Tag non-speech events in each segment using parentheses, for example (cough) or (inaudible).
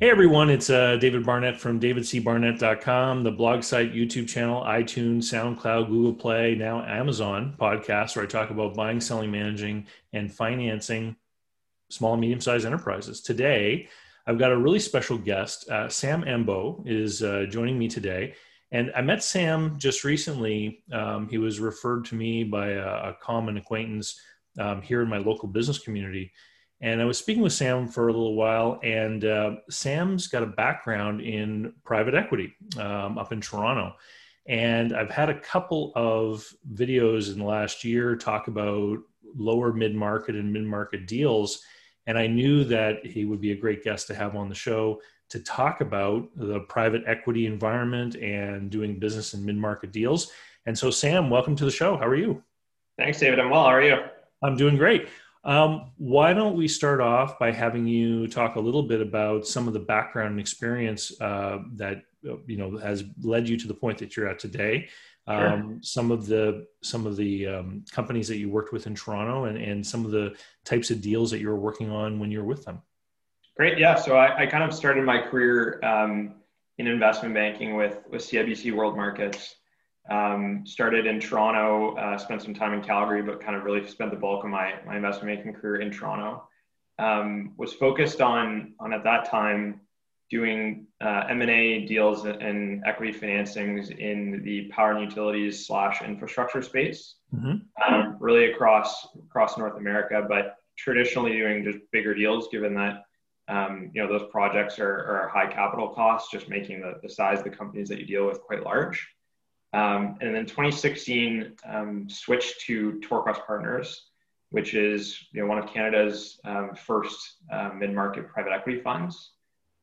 Hey everyone, it's uh, David Barnett from davidcbarnett.com, the blog site, YouTube channel, iTunes, SoundCloud, Google Play, now Amazon podcast, where I talk about buying, selling, managing, and financing small and medium sized enterprises. Today, I've got a really special guest. Uh, Sam Embo is uh, joining me today. And I met Sam just recently. Um, he was referred to me by a, a common acquaintance um, here in my local business community. And I was speaking with Sam for a little while, and uh, Sam's got a background in private equity um, up in Toronto. And I've had a couple of videos in the last year talk about lower mid market and mid market deals. And I knew that he would be a great guest to have on the show to talk about the private equity environment and doing business in mid market deals. And so, Sam, welcome to the show. How are you? Thanks, David. I'm well. How are you? I'm doing great. Um, why don't we start off by having you talk a little bit about some of the background and experience uh, that you know has led you to the point that you're at today? Sure. Um, some of the some of the um, companies that you worked with in Toronto, and, and some of the types of deals that you were working on when you were with them. Great, yeah. So I, I kind of started my career um, in investment banking with with CIBC World Markets. Um, started in Toronto, uh, spent some time in Calgary, but kind of really spent the bulk of my, my investment banking career in Toronto. Um, was focused on, on at that time doing uh, M&A deals and equity financings in the power and utilities slash infrastructure space, mm-hmm. um, really across across North America, but traditionally doing just bigger deals, given that um, you know those projects are, are high capital costs, just making the, the size of the companies that you deal with quite large. Um, and then 2016 um, switched to TorQuest Partners, which is you know, one of Canada's um, first uh, mid-market private equity funds,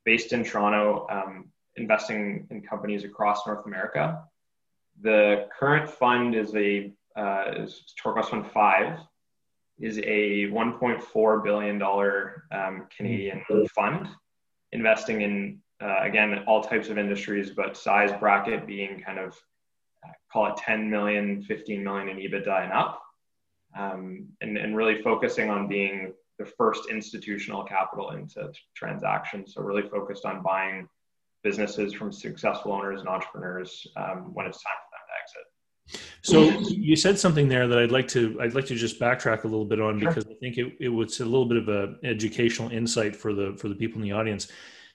based in Toronto, um, investing in companies across North America. The current fund is a uh, Fund Five, is a 1.4 billion dollar um, Canadian fund, investing in uh, again all types of industries, but size bracket being kind of call it 10 million, 15 million in EBITDA and up, um, and, and really focusing on being the first institutional capital into transactions. So really focused on buying businesses from successful owners and entrepreneurs um, when it's time for them to exit. So you said something there that I'd like to I'd like to just backtrack a little bit on sure. because I think it, it was a little bit of an educational insight for the for the people in the audience.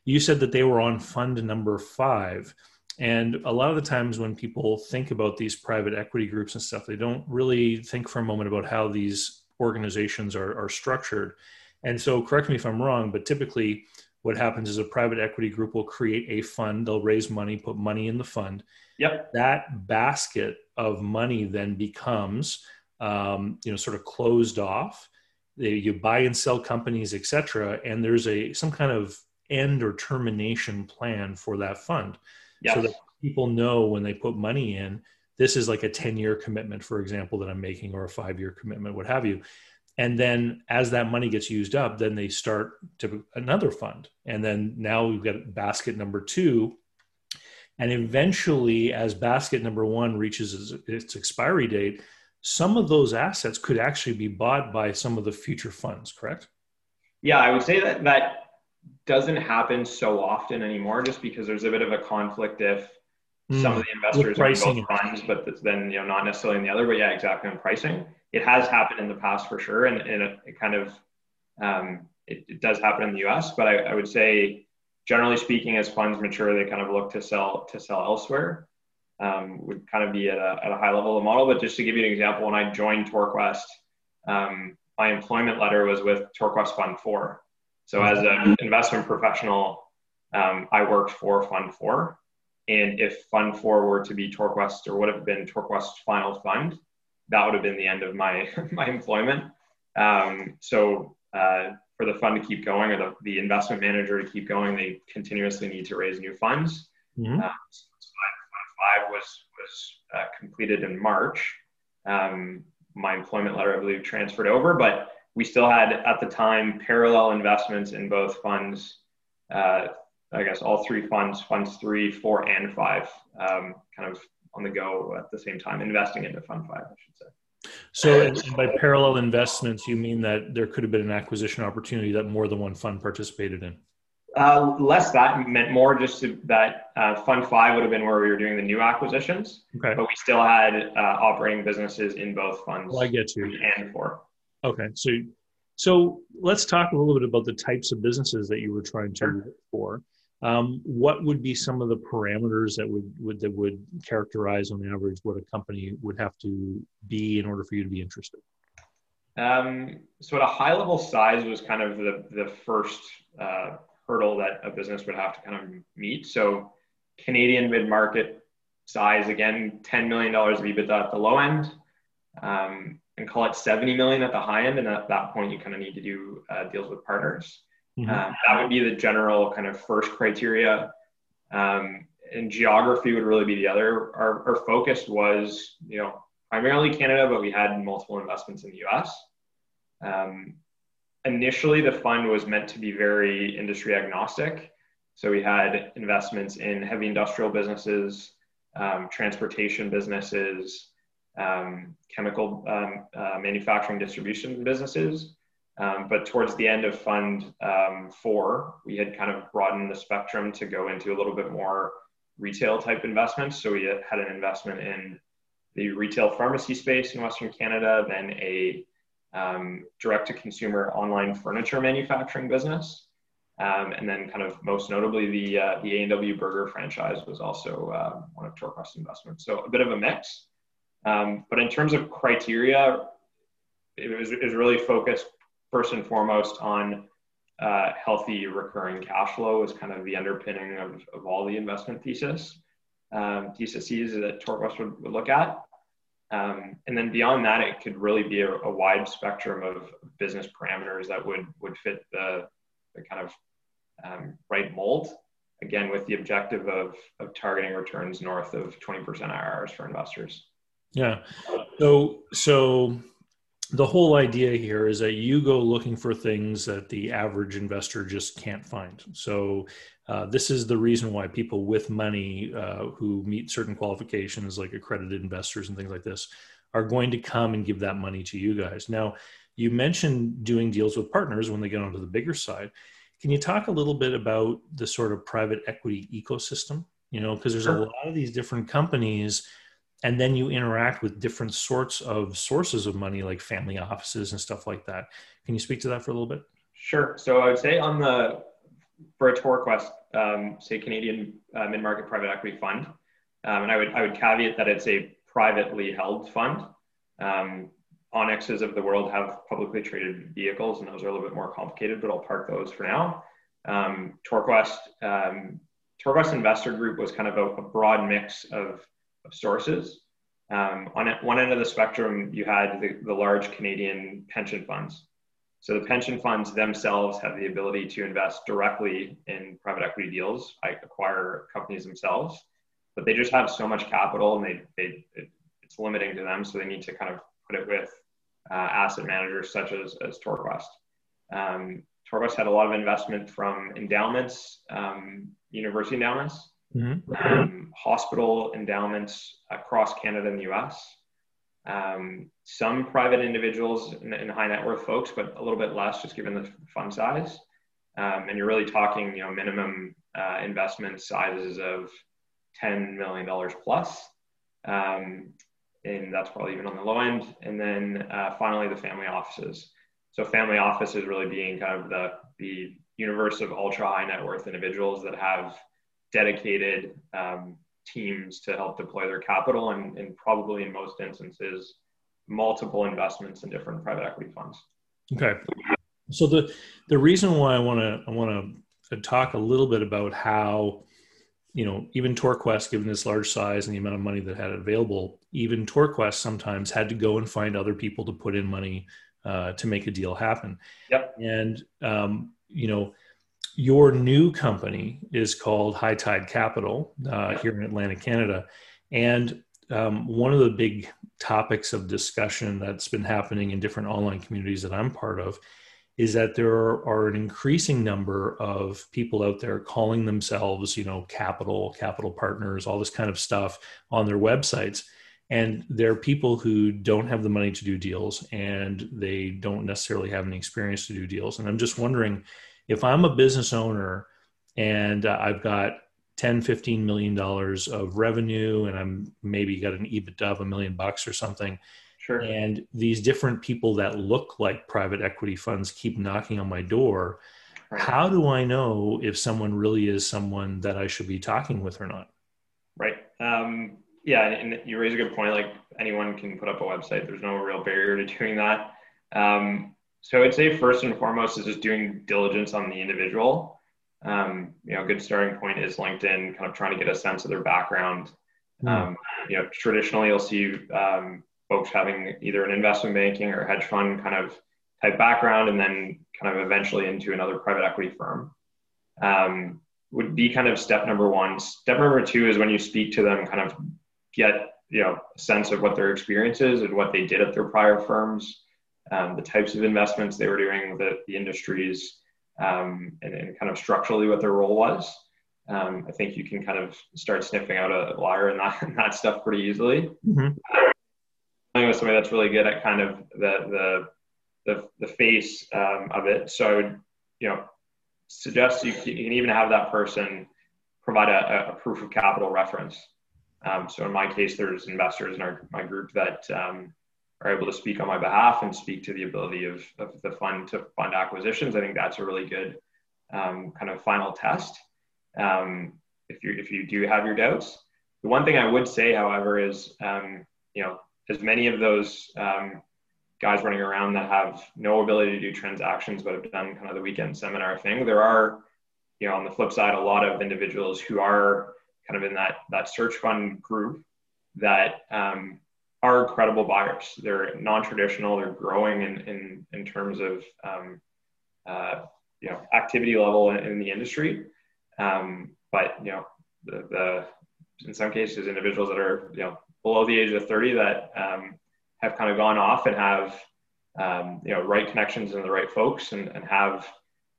You said that they were on fund number five. And a lot of the times when people think about these private equity groups and stuff, they don't really think for a moment about how these organizations are, are structured. And so, correct me if I'm wrong, but typically what happens is a private equity group will create a fund, they'll raise money, put money in the fund. Yep. That basket of money then becomes, um, you know, sort of closed off. They, you buy and sell companies, et cetera, and there's a some kind of end or termination plan for that fund yes. so that people know when they put money in this is like a 10 year commitment for example that i'm making or a five year commitment what have you. And then as that money gets used up then they start to another fund. And then now we've got basket number two. And eventually as basket number one reaches its expiry date some of those assets could actually be bought by some of the future funds correct? Yeah i would say that that doesn't happen so often anymore just because there's a bit of a conflict if mm. some of the investors are in both funds, but then you know not necessarily in the other. But yeah, exactly on pricing. It has happened in the past for sure, and, and it, it kind of um, it, it, does happen in the U.S. But I, I, would say, generally speaking, as funds mature, they kind of look to sell to sell elsewhere. Um, would kind of be at a, at a high level of the model. But just to give you an example, when I joined TorQuest, um, my employment letter was with TorQuest Fund Four. So as an investment professional, um, I worked for Fund Four, and if Fund Four were to be TorQuest or would have been TorQuest's final fund, that would have been the end of my (laughs) my employment. Um, so uh, for the fund to keep going or the, the investment manager to keep going, they continuously need to raise new funds. Mm-hmm. So fund five was was uh, completed in March. Um, my employment letter, I believe, transferred over, but we still had at the time parallel investments in both funds. Uh, I guess all three funds, funds three, four, and five, um, kind of on the go at the same time, investing into fund five, I should say. So, by parallel investments, you mean that there could have been an acquisition opportunity that more than one fund participated in? Uh, less that meant more just to, that uh, Fund Five would have been where we were doing the new acquisitions, Okay. but we still had uh, operating businesses in both funds Well, I get you. and four. Okay. So, so let's talk a little bit about the types of businesses that you were trying to Sure. look for. Um, what would be some of the parameters that would, would that would characterize on average what a company would have to be in order for you to be interested? Um, so at a high level size was kind of the, the first uh, hurdle that a business would have to kind of meet. So Canadian mid-market size, again, $10 million of EBITDA at the low end um, and call it 70 million at the high end. And at that point, you kind of need to do uh, deals with partners. Mhm. Um, that would be the general kind of first criteria. Um, and geography would really be the other. Our, our focus was, you know, primarily Canada, but we had multiple investments in the US. Um, initially, the fund was meant to be very industry agnostic. So we had investments in heavy industrial businesses, um, transportation businesses, um, chemical um, uh, manufacturing distribution businesses. Um, but towards the end of Fund um, Four, we had kind of broadened the spectrum to go into a little bit more retail type investments. So we had an investment in the retail pharmacy space in Western Canada, then a um, direct to consumer online furniture manufacturing business. Um, and then, kind of most notably, the uh, the A&W Burger franchise was also uh, one of TorQuest investments. So a bit of a mix. Um, but in terms of criteria, it was, it was really focused first and foremost on uh, healthy recurring cash flow is kind of the underpinning of, of all the investment thesis um, theses that TorQuest would, would look at. Um, and then beyond that, it could really be a, a, wide spectrum of business parameters that would would fit the, the kind of um, right mold. Again, with the objective of, of targeting returns north of 20% IRRs for investors. Yeah. So, so the whole idea here is that you go looking for things that the average investor just can't find. So, uh, this is the reason why people with money uh, who meet certain qualifications, like accredited investors and things like this, are going to come and give that money to you guys. Now, you mentioned doing deals with partners when they get onto the bigger side. Can you talk a little bit about the sort of private equity ecosystem? You know, because there's a lot of these different companies and then you interact with different sorts of sources of money like family offices and stuff like that. Can you speak to that for a little bit? Sure. So i would say on the for a torquest um, say canadian uh, mid-market private equity fund um, and i would i would caveat that it's a privately held fund. Um, Onexes of the world have publicly traded vehicles and those are a little bit more complicated but i'll park those for now. Um, torquest um, torquest investor group was kind of a, a broad mix of of sources. Um, on one end of the spectrum, you had the, the, large Canadian pension funds. So the pension funds themselves have the ability to invest directly in private equity deals, like acquire companies themselves, but they just have so much capital and they, they it, it's limiting to them. So they need to kind of put it with uh, asset managers such as, as TorQuest. Um, TorQuest had a lot of investment from endowments, um, university endowments, mm-hmm. um, hospital endowments across Canada and the US. Um, some private individuals and, high net worth folks, but a little bit less just given the fund size. Um, and you're really talking, you know, minimum uh, investment sizes of $10 million plus. Um, and that's probably even on the low end. And then uh, finally, the family offices. So family offices really being kind of the, the universe of ultra high net worth individuals that have dedicated um, teams to help deploy their capital and, and probably in most instances multiple investments in different private equity funds. Okay. So the the reason why i want to i want to talk a little bit about how you know even torquest given this large size and the amount of money that had available even torquest sometimes had to go and find other people to put in money uh, to make a deal happen. Yep. And um, you know your new company is called High Tide Capital uh, here in Atlantic, Canada. And um, one of the big topics of discussion that's been happening in different online communities that I'm part of is that there are, an increasing number of people out there calling themselves, you know, capital, capital partners, all this kind of stuff on their websites. And they're people who don't have the money to do deals and they don't necessarily have any experience to do deals. And I'm just wondering, if I'm a business owner and uh, I've got 10, 15 million dollars of revenue, and I'm maybe got an EBITDA of a million bucks or something. Sure. And these different people that look like private equity funds keep knocking on my door. Right. How do I know if someone really is someone that I should be talking with or not? Right. Um, yeah, and you raise a good point. Like anyone can put up a website. There's no real barrier to doing that. Um, so I'd say first and foremost is just doing diligence on the individual um, you know, a good starting point is LinkedIn, kind of trying to get a sense of their background. Mm. Um, you know, traditionally you'll see um, folks having either an investment banking or hedge fund kind of type background, and then kind of eventually into another private equity firm. Um, would be kind of step number one. Step number two is when you speak to them, kind of get you know a sense of what their experience is and what they did at their prior firms, um, the types of investments they were doing, the, the industries um, and, and, kind of structurally what their role was. Um, I think you can kind of start sniffing out a liar and that, (laughs) and that stuff pretty easily. Mm-hmm. With somebody that's really good at kind of the the the, the face um, of it. So I would, you know, suggest you, you can even have that person provide a, a proof of capital reference. Um, so in my case, there's investors in our, my group that um, are able to speak on my behalf and speak to the ability of, of the fund to fund acquisitions, I think that's a really good um, kind of final test. Um, if you if you do have your doubts, the one thing I would say, however, is um, you know as many of those um, guys running around that have no ability to do transactions but have done kind of the weekend seminar thing, there are you know on the flip side a lot of individuals who are kind of in that that search fund group that um, are credible buyers. They're non-traditional. They're growing in in, in terms of um, uh, you know activity level in, in the industry. Um, but you know the, the in some cases individuals that are you know below the age of 30 that um, have kind of gone off and have um, you know right connections and the right folks and, and have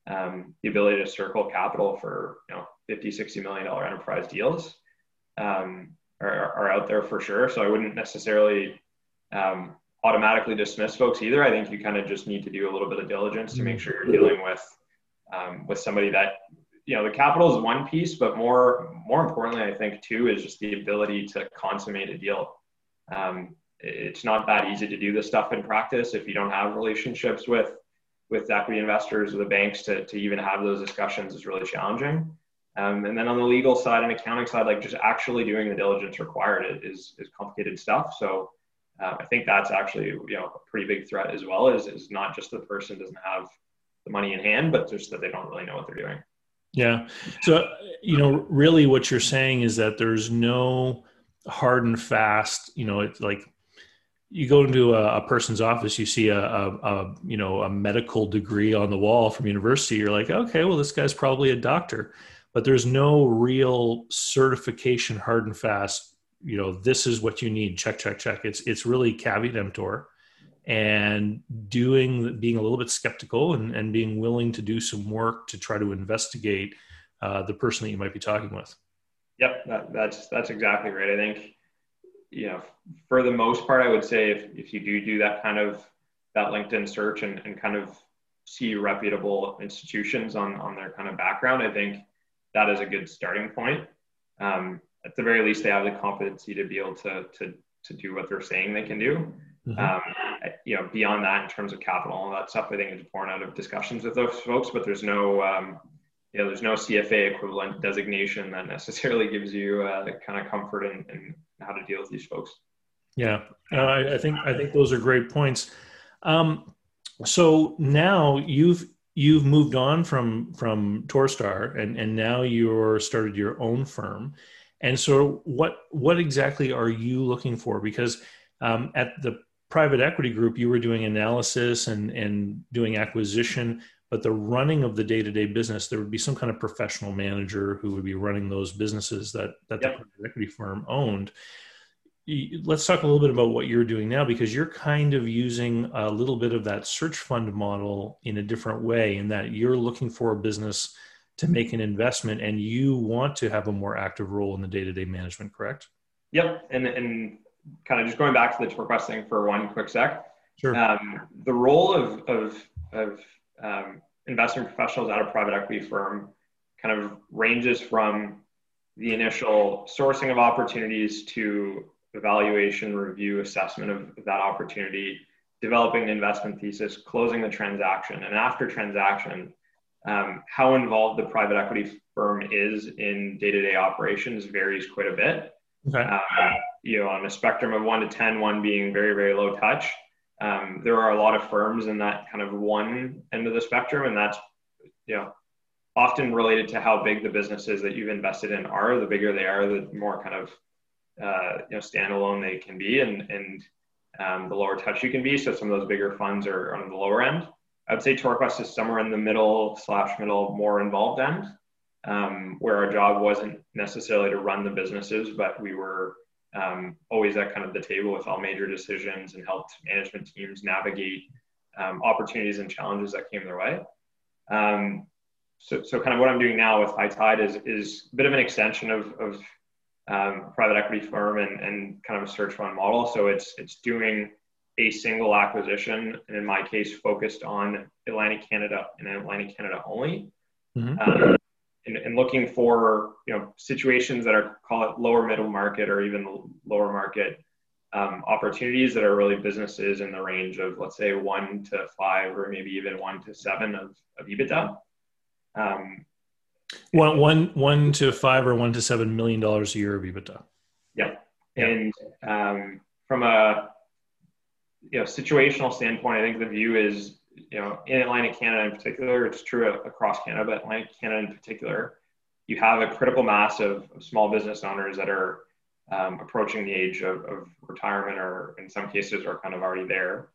um, the ability to circle capital for you know 50 60 million dollar enterprise deals um, are, are out there for sure. So I wouldn't necessarily um, automatically dismiss folks either. I think you kind of just need to do a little bit of diligence to make sure you're dealing with um, with somebody that you know the capital is one piece, but more more importantly, I think too is just the ability to consummate a deal. Um, it's not that easy to do this stuff in practice if you don't have relationships with with equity investors or the banks to, to even have those discussions is really challenging. Um, and then on the legal side and accounting side, like just actually doing the diligence required is, is complicated stuff. So uh, I think that's actually you know a pretty big threat as well. Is is not just the person doesn't have the money in hand, but just that they don't really know what they're doing. Yeah. So you know, really, what you're saying is that there's no hard and fast. You know, it's like you go into a, a person's office, you see a, a, a, you know a medical degree on the wall from university. You're like, okay, well, this guy's probably a doctor but there's no real certification hard and fast you know this is what you need check check check. It's it's really caveat emptor and doing being a little bit skeptical and, and being willing to do some work to try to investigate uh, the person that you might be talking with. Yep that, that's that's exactly right. I think you know for the most part i would say if, if you do do that kind of that linkedin search and, and kind of see reputable institutions on on their kind of background i think that is a good starting point. Um, at the very least, they have the competency to be able to to to do what they're saying they can do. Mm-hmm. Um, you know, beyond that, in terms of capital and all that stuff, I think is born out of discussions with those folks. But there's no, um, you know, there's no CFA equivalent designation that necessarily gives you uh, the kind of comfort in, in, how to deal with these folks. Yeah, uh, I, I, think I think those are great points. Um, so now you've you've moved on from from TorQuest and and now you're started your own firm. And so what what exactly are you looking for? Because um, at the private equity group, you were doing analysis and and doing acquisition, but the running of the day to day business, there would be some kind of professional manager who would be running those businesses that that yep. the private equity firm owned let's talk a little bit about what you're doing now because you're kind of using a little bit of that search fund model in a different way in that you're looking for a business to make an investment and you want to have a more active role in the day-to-day management correct yep and, and kind of just going back to the TorQuest thing for one quick sec sure. Um, the role of, of, of um, investment professionals at a private equity firm kind of ranges from the initial sourcing of opportunities to evaluation, review, assessment of, of that opportunity, developing an investment thesis, closing the transaction, and after transaction, um, how involved the private equity firm is in day-to-day operations varies quite a bit. Okay. Um, you know, on a spectrum of one to 10, one being very, very low touch, um, there are a lot of firms in that kind of one end of the spectrum, and that's you know often related to how big the businesses that you've invested in are. The bigger they are, the more kind of uh, you know standalone they can be, and and um, the lower touch you can be. So some of those bigger funds are on the lower end. I'd say TorQuest is somewhere in the middle slash middle, more involved end, um, where our job wasn't necessarily to run the businesses, but we were um, always at kind of the table with all major decisions and helped management teams navigate um, opportunities and challenges that came their way. Um, so, so kind of what I'm doing now with High Tide is, is a bit of an extension of, of um, private equity firm and, and kind of a search fund model. So it's, it's doing a single acquisition, and in my case, focused on Atlantic Canada and Atlantic Canada only. Mm-hmm. Um, and, and, looking for you know situations that are call it lower middle market or even lower market um, opportunities that are really businesses in the range of let's say one to five or maybe even one to seven of, of EBITDA. Um, one, one, one to five or one to seven million dollars a year of EBITDA. Yeah, and um, from a you know situational standpoint, I think the view is you know, in Atlantic Canada in particular, it's true across Canada, but Atlantic Canada in particular, you have a critical mass of, of small business owners that are um, approaching the age of, of, retirement or in some cases are kind of already there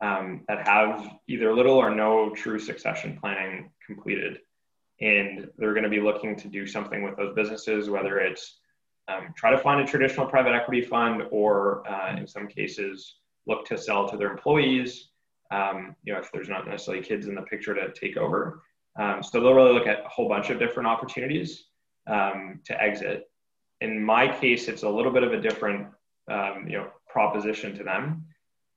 um, that have either little or no true succession planning completed. And they're going to be looking to do something with those businesses, whether it's um, try to find a traditional private equity fund or uh, in some cases look to sell to their employees um, you know, if there's not necessarily kids in the picture to take over. Um, so they'll really look at a whole bunch of different opportunities um, to exit. In my case, it's a little bit of a different, um, you know, proposition to them.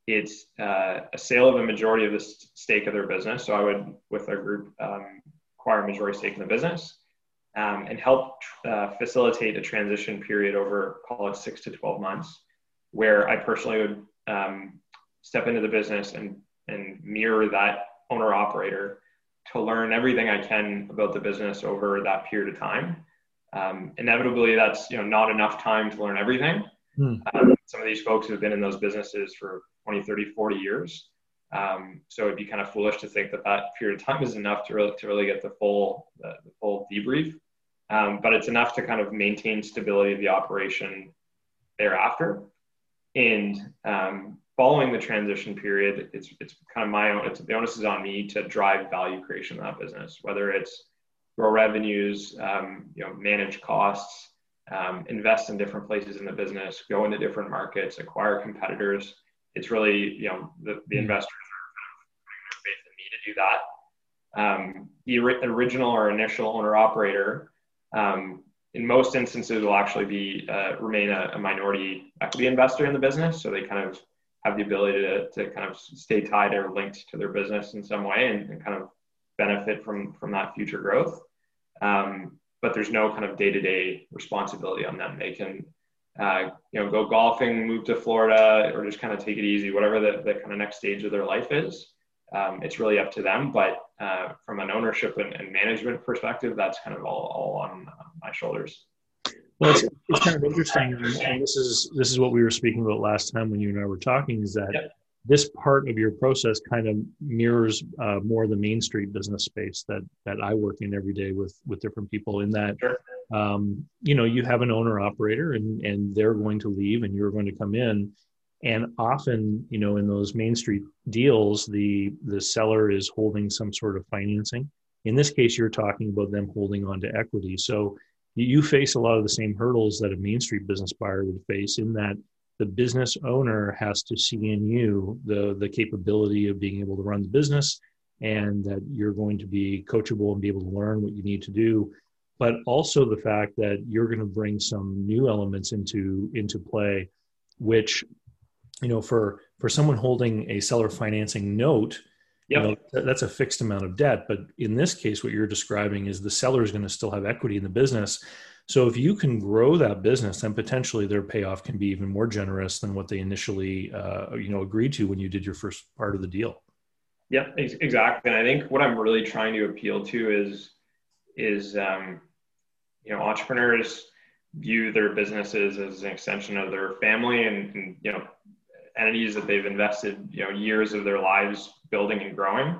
It's uh, a sale of a majority of the stake of their business. So I would, with our group, um, acquire a majority stake in the business um, and help uh, facilitate a transition period over, call it six to 12 months, where I personally would step into the business and and mirror that owner operator to learn everything I can about the business over that period of time. Um, inevitably, that's you know not enough time to learn everything. Hmm. Um, some of these folks have been in those businesses for 20, 30, 40 years. Um, so it'd be kind of foolish to think that that period of time is enough to really, to really get the full, the, the full debrief. Um, but it's enough to kind of maintain stability of the operation thereafter. And um, following the transition period, it's it's kind of my own. It's the onus is on me to drive value creation in that business, whether it's grow revenues, um, you know, manage costs, um, invest in different places in the business, go into different markets, acquire competitors. It's really you know the, the hmm. investors are kind of putting their faith in me to do that. Um, the original or initial owner operator um, in most instances will actually be uh, remain a, a, minority equity investor in the business. So they kind of have the ability to, to kind of stay tied or linked to their business in some way and, and kind of benefit from from that future growth. Um, but there's no kind of day-to-day responsibility on them. They can, uh, you know, go golfing, move to Florida, or just kind of take it easy, whatever the, the kind of next stage of their life is. Um, it's really up to them. But uh, from an ownership and, and, management perspective, that's kind of all, all on my shoulders. Well, it's, it's kind of interesting, and this is this is what we were speaking about last time when you and I were talking. Is that yep. This part of your process kind of mirrors uh, more the Main Street business space that that I work in every day with with different people. In that, sure. um, you know, you have an owner operator, and and they're going to leave, and you're going to come in, and often, you know, in those Main Street deals, the the seller is holding some sort of financing. In this case, you're talking about them holding on to equity, so you face a lot of the same hurdles that a main street business buyer would face in that the business owner has to see in you the the capability of being able to run the business and that you're going to be coachable and be able to learn what you need to do but also the fact that you're going to bring some new elements into into play which you know for for someone holding a seller financing note Yep. You know, that's a fixed amount of debt. But in this case, what you're describing is the seller is going to still have equity in the business. So if you can grow that business, then potentially their payoff can be even more generous than what they initially, uh, you know, agreed to when you did your first part of the deal. Yeah, exactly. And I think what I'm really trying to appeal to is, is um, you know, entrepreneurs view their businesses as an extension of their family and, and you know entities that they've invested you know years of their lives building and growing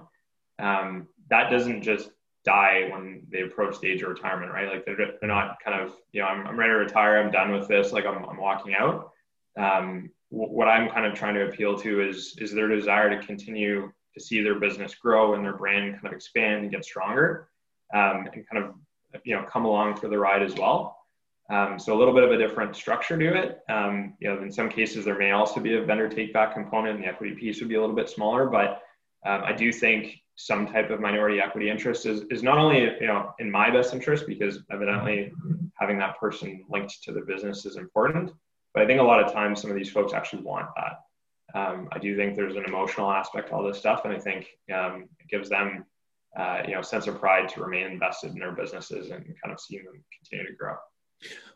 um, that doesn't just die when they approach the age of retirement right like they're, they're not kind of you know I'm, I'm ready to retire i'm done with this like i'm, I'm walking out um, what i'm kind of trying to appeal to is is their desire to continue to see their business grow and their brand kind of expand and get stronger um, and kind of you know come along for the ride as well um, so a little bit of a different structure to it. Um, you know, in some cases there may also be a vendor take back component, and the equity piece would be a little bit smaller. But um, I do think some type of minority equity interest is, is not only you know in my best interest because evidently having that person linked to the business is important. But I think a lot of times some of these folks actually want that. Um, I do think there's an emotional aspect to all this stuff, and I think um, it gives them uh, you know sense of pride to remain invested in their businesses and kind of seeing them continue to grow.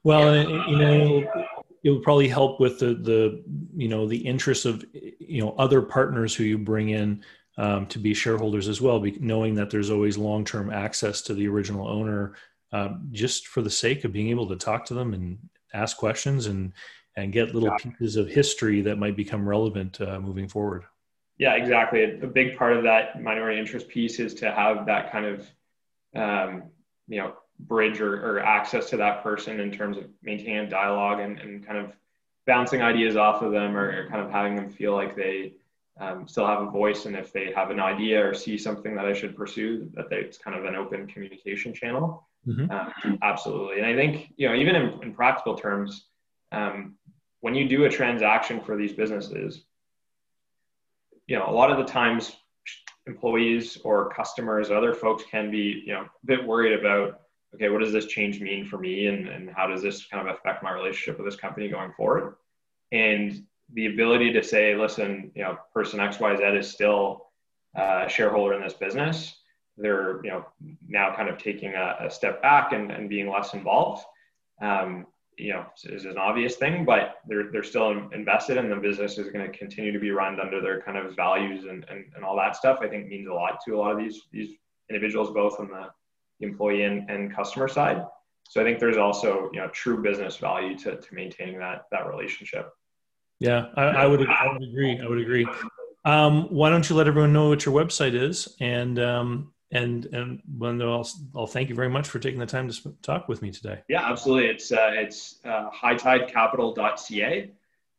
Well, yeah. you know, it will probably help with the the you know the interests of you know other partners who you bring in um, to be shareholders as well, knowing that there's always long term access to the original owner, um, just for the sake of being able to talk to them and ask questions and and get little yeah. pieces of history that might become relevant uh, moving forward. Yeah, exactly. A big part of that minority interest piece is to have that kind of um, you know bridge or, or access to that person in terms of maintaining dialogue and, and kind of bouncing ideas off of them or, or kind of having them feel like they um, still have a voice and if they have an idea or see something that I should pursue that they, it's kind of an open communication channel. Mm-hmm. Um, absolutely. And I think, you know, even in, in practical terms, um, when you do a transaction for these businesses, you know, a lot of the times employees or customers, or other folks can be, you know, a bit worried about okay, what does this change mean for me and, and how does this kind of affect my relationship with this company going forward? And the ability to say, listen, you know, person XYZ is still a shareholder in this business. They're, you know, now kind of taking a, a step back and, and being less involved. Um, you know, is an obvious thing, but they're, they're still invested and the business is going to continue to be run under their kind of values and, and, and all that stuff. I think means a lot to a lot of these, these individuals, both on the, employee and, and customer side. So I think there's also you know true business value to, to maintaining that that relationship. Yeah, I, I would I would agree. I would agree. Um, why don't you let everyone know what your website is and um, and and when I'll, I'll thank you very much for taking the time to talk with me today. Yeah, absolutely. It's uh, it's uh, hightidecapital.ca.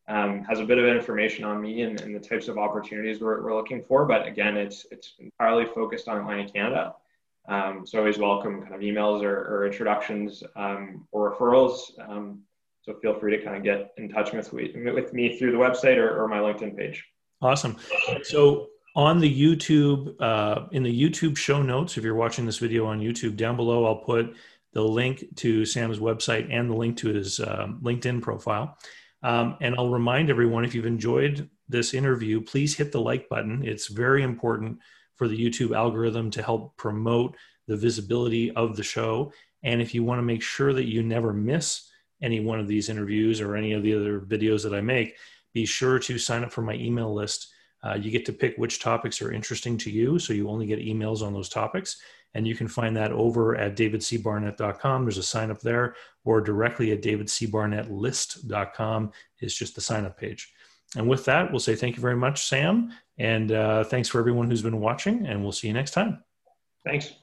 Um, has a bit of information on me and, and the types of opportunities we're, we're looking for, but again, it's it's entirely focused on Atlantic Canada. Um, so always welcome kind of emails or, or introductions um, or referrals. Um, so feel free to kind of get in touch with, with me through the website or, or my LinkedIn page. Awesome. So on the YouTube, uh, in the YouTube show notes, if you're watching this video on YouTube, down below, I'll put the link to Sam's website and the link to his um, LinkedIn profile. Um, and I'll remind everyone if you've enjoyed this interview, please hit the like button. It's very important for the YouTube algorithm to help promote the visibility of the show. And if you want to make sure that you never miss any one of these interviews or any of the other videos that I make, be sure to sign up for my email list. Uh, you get to pick which topics are interesting to you, so you only get emails on those topics. And you can find that over at davidcbarnett.com. There's a sign up there, or directly at davidcbarnettlist.com is just the sign up page. And with that, we'll say thank you very much, Sam. And uh, thanks for everyone who's been watching, and we'll see you next time. Thanks.